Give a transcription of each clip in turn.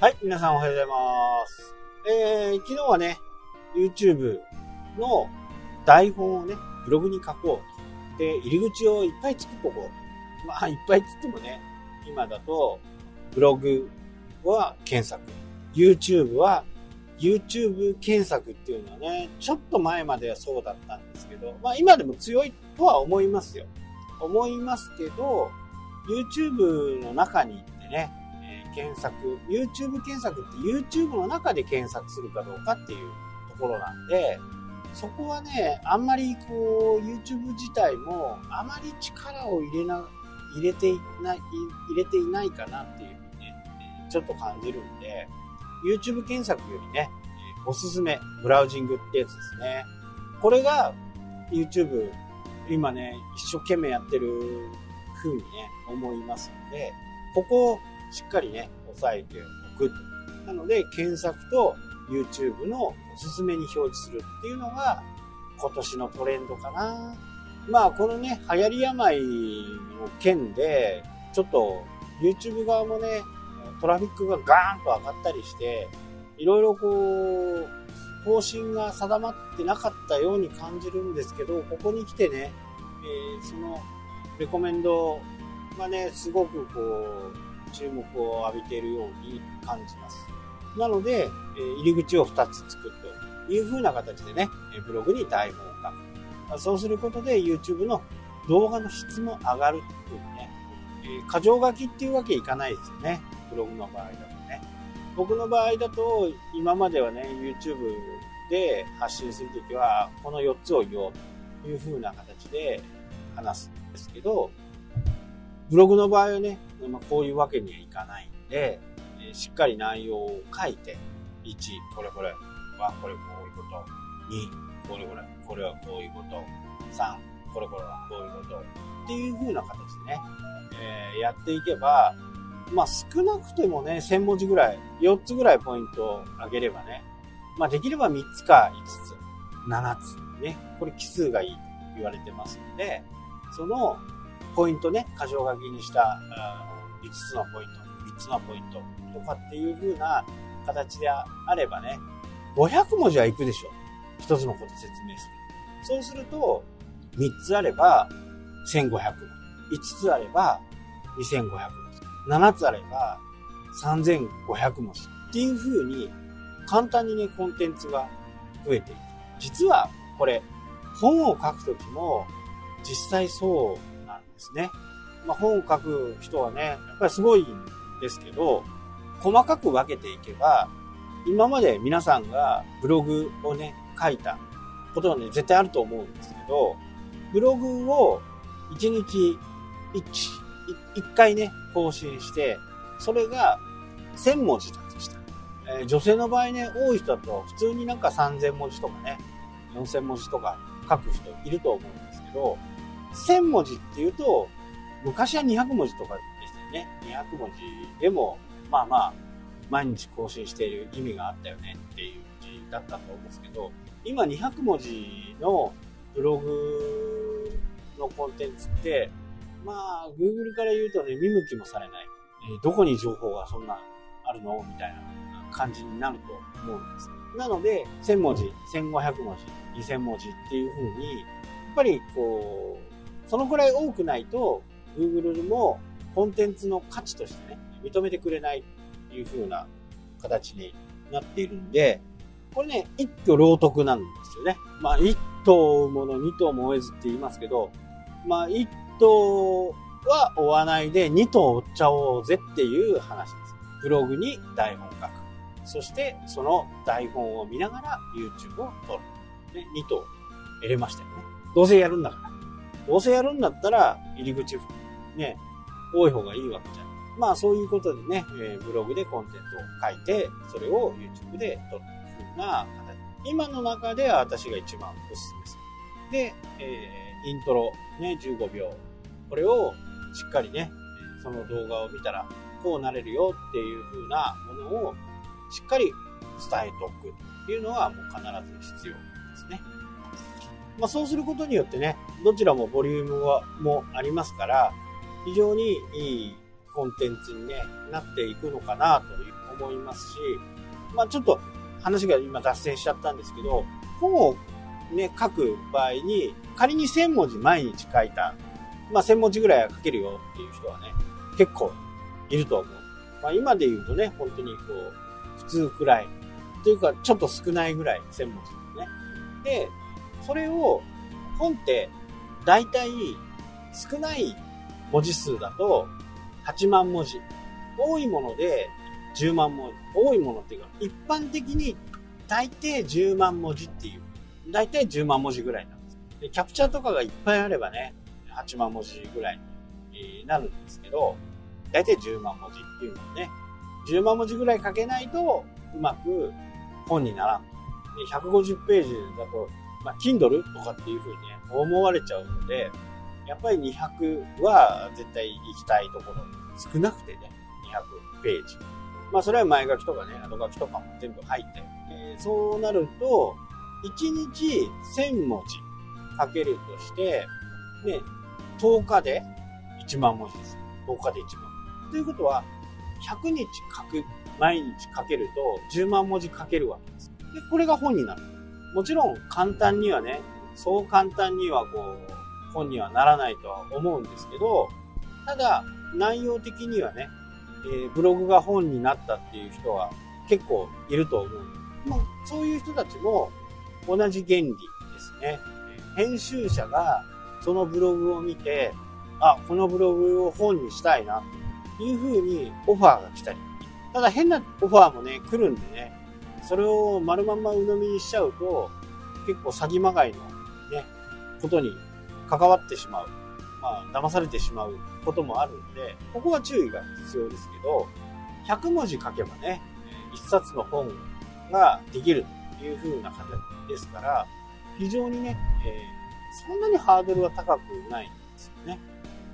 はい、皆さんおはようございます。えー、昨日はね、YouTube の台本をね、ブログに書こう。で、入り口をいっぱい作っとこう。まあ、いっぱいっつってもね、今だと、ブログは検索。YouTube は YouTube 検索っていうのはね、ちょっと前まではそうだったんですけど、まあ今でも強いとは思いますよ。思いますけど、YouTube の中に行ってね、検索、YouTube 検索って YouTube の中で検索するかどうかっていうところなんで、そこはね、あんまりこう、YouTube 自体もあまり力を入れな、入れていない、入れていないかなっていうふうにね、ちょっと感じるんで、YouTube 検索よりね、おすすめ、ブラウジングってやつですね。これが YouTube、今ね、一生懸命やってる風にね、思いますので、ここしっかりね、押さえておく。なので、検索と YouTube のおすすめに表示するっていうのが、今年のトレンドかな。まあ、このね、流行り病の件で、ちょっと YouTube 側もね、トラフィックがガーンと上がったりして、いろいろこう、方針が定まってなかったように感じるんですけど、ここに来てね、えーそのレコメンドがね、すごくこう、注目を浴びているように感じます。なので、入り口を2つ作っておくという風な形でね、ブログに台本を書く。まあそうすることで YouTube の動画の質も上がるっていうね、えー過剰書きっていうわけいかないですよね。ブログの場合だとね。僕の場合だと、今まではね、YouTube で発信するときは、この4つを言おうという風な形で話すんですけど、ブログの場合はね、まあ、こういうわけにはいかないんで、えーしっかり内容を書いて、1、これこれはこれこういうこと、2、これこれ、これはこういうこと、3、これこれはこういうこと、っていう風な形でね、えーやっていけば、まあ少なくてもね、1000文字ぐらい、4つぐらいポイントを上げればね、まあできれば3つか5つ、7つ、ね、これ奇数がいいと言われてますので、そのポイントね、箇条書きにしたあー5つのポイント、3つのポイントとかっていう風な形であればね、500文字はいくでしょ。一つのこと説明する。そうすると、3つあれば1500文字、5つあれば2500文字、7つあれば3500文字っていう風に簡単にね、コンテンツが増えていく。実はこれ、本を書くときも実際そうですね。まあ、本を書く人はね、やっぱりすごいんですけど、細かく分けていけば、今まで皆さんがブログをね、書いたことはね、絶対あると思うんですけど、ブログを1日 1, 1回ね、更新して、それが1000文字だとした。えー女性の場合ね、多い人だと普通になんか3000文字とかね、4000文字とか書く人いると思うんですけど、1000文字っていうと、昔は200文字とかでしたよね。200文字でも、まあまあ、毎日更新している意味があったよねっていう字だったと思うんですけど、今200文字のブログのコンテンツって、まあ、Google から言うとね、見向きもされない。えーどこに情報がそんなあるの？みたいな感じになると思うんです。なので、1000文字、1500文字、2000文字っていう風に、やっぱりこう、そのくらい多くないと、Google もコンテンツの価値としてね、認めてくれないっていう風な形になっているんで、これね、一挙両得なんですよね。まあ、一頭もの二頭も追えずって言いますけど、まあ、一頭は追わないで二頭追っちゃおうぜっていう話です。ブログに台本書く。そして、その台本を見ながら YouTube を撮る。ね、二頭得れましたよね。どうせやるんだから。どうせやるんだったら、入り口、ね、多い方がいいわけじゃん。まあそういうことでね、えーブログでコンテンツを書いて、それを YouTube で撮るというふうな形。今の中では私が一番おすすめする。で、えーイントロ、ね、15秒。これをしっかりね、その動画を見たら、こうなれるよっていうふうなものをしっかり伝えておくっていうのはもう必ず必要ですね。まあそうすることによってね、どちらもボリュームはもありますから、非常にいいコンテンツに、ね、なっていくのかなと思いますし、まあちょっと話が今脱線しちゃったんですけど、本をね、書く場合に、仮に1000文字毎日書いた、まあ1000文字ぐらいは書けるよっていう人はね、結構いると思う。まあ今で言うとね、本当にこう、普通くらい。というか、ちょっと少ないぐらい、1000文字ですね。で、それを、本って、大体、少ない文字数だと、8万文字。多いもので、10万文字。多いものっていうか、一般的に、大抵10万文字っていう。大体10万文字ぐらいなんです。で、キャプチャーとかがいっぱいあればね、8万文字ぐらいになるんですけど、大体10万文字っていうのはね、10万文字ぐらい書けないと、うまく本にならん。で150ページだと、まあ、Kindle とかっていう風にね、思われちゃうので、やっぱり200は絶対行きたいところ。少なくてね、200ページ。まあ、それは前書きとかね、後書きとかも全部入って。えー、そうなると、1日1000文字書けるとして、ね、10日で1万文字です。10日で1万。ということは、100日書く、毎日書けると10万文字書けるわけです。で、これが本になる。もちろん簡単にはね、そう簡単にはこう、本にはならないとは思うんですけど、ただ、内容的にはね、えー、ブログが本になったっていう人は結構いると思う。まあ、そういう人たちも同じ原理ですね。編集者がそのブログを見て、あ、このブログを本にしたいな、という風にオファーが来たり。ただ変なオファーもね、来るんでね、それを丸まんま鵜呑みにしちゃうと、結構詐欺まがいのね、ことに関わってしまう。まあ、騙されてしまうこともあるんで、ここは注意が必要ですけど、100文字書けばね、1冊の本ができるという風な形ですから、非常にね、えー、そんなにハードルは高くないんですよね。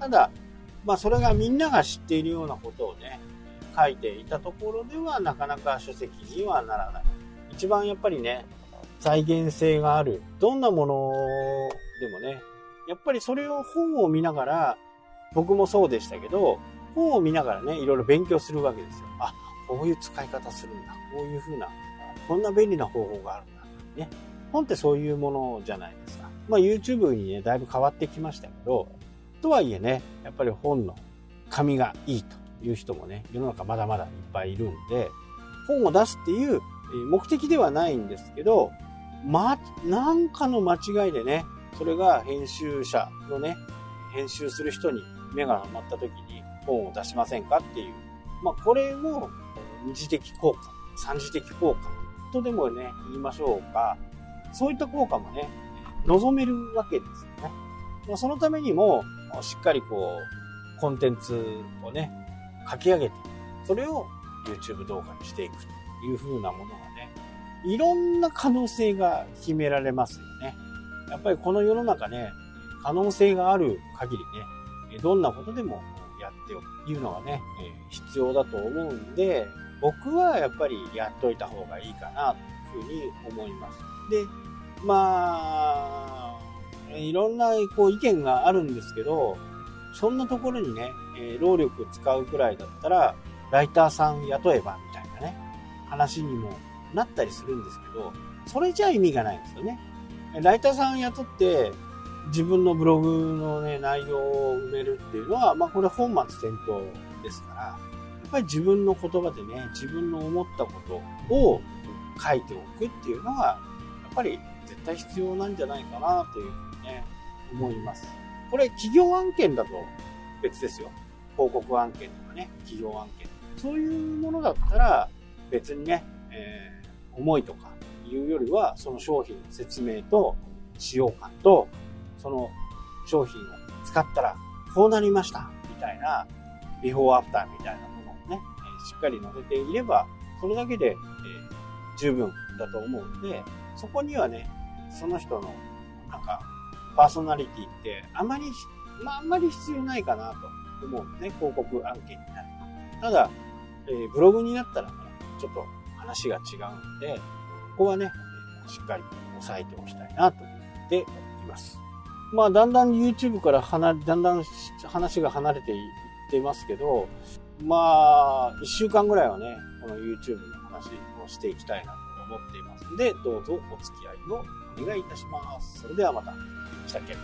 ただ、まあそれがみんなが知っているようなことをね、書いていたところではなかなか書籍にはならない。一番やっぱりね、再現性がある。どんなものでもね、やっぱりそれを本を見ながら、僕もそうでしたけど、本を見ながらね、いろいろ勉強するわけですよ。あ、こういう使い方するんだ。こういう風な、こんな便利な方法があるんだ。ね。本ってそういうものじゃないですか。まあ YouTube にね、だいぶ変わってきましたけど、とはいえね、やっぱり本の紙がいいという人もね、世の中まだまだいっぱいいるんで、本を出すっていう目的ではないんですけど、ま、なんかの間違いでね、それが編集者のね、編集する人に目がはまった時に本を出しませんかっていう。まあ、これも二次的効果、三次的効果とでもね、言いましょうか。そういった効果もね、望めるわけですよね。まあ、そのためにも、しっかりこう、コンテンツをね、書き上げて、それを YouTube 動画にしていくという風なものがね、いろんな可能性が秘められますよね。やっぱりこの世の中ね、可能性がある限りね、どんなことでもやっておくというのがね、必要だと思うんで、僕はやっぱりやっといた方がいいかなというふうに思います。で、まあ、いろんなこう意見があるんですけど、そんなところにね、え労力使うくらいだったら、ライターさん雇えばみたいなね、話にもなったりするんですけど、それじゃ意味がないんですよね。ライターさん雇って自分のブログのね、内容を埋めるっていうのは、まあこれ本末転倒ですから、やっぱり自分の言葉でね、自分の思ったことを書いておくっていうのが、やっぱり絶対必要なんじゃないかなというふうにね、思います。これ企業案件だと別ですよ。広告案件とかね、企業案件。そういうものだったら別にね、えー、思いとかいうよりは、その商品の説明と使用感と、その商品を使ったらこうなりましたみたいな、ビフォーアフターみたいなものをね、しっかり載せていれば、それだけで、えー、十分だと思うんで、そこにはね、その人の、なんか、パーソナリティってあまり、まあ、あんまり必要ないかなと思うんでね、広告案件になるただ、えー、ブログになったらね、ちょっと話が違うんで、ここはね、しっかり押さえておきたいなと思っています。まあ、だんだん YouTube から離れ、だんだん話が離れていってますけど、まあ、一週間ぐらいはね、この YouTube の話をしていきたいなと思っていますので、どうぞお付き合いをお願いいたします。それではまた。したっけ？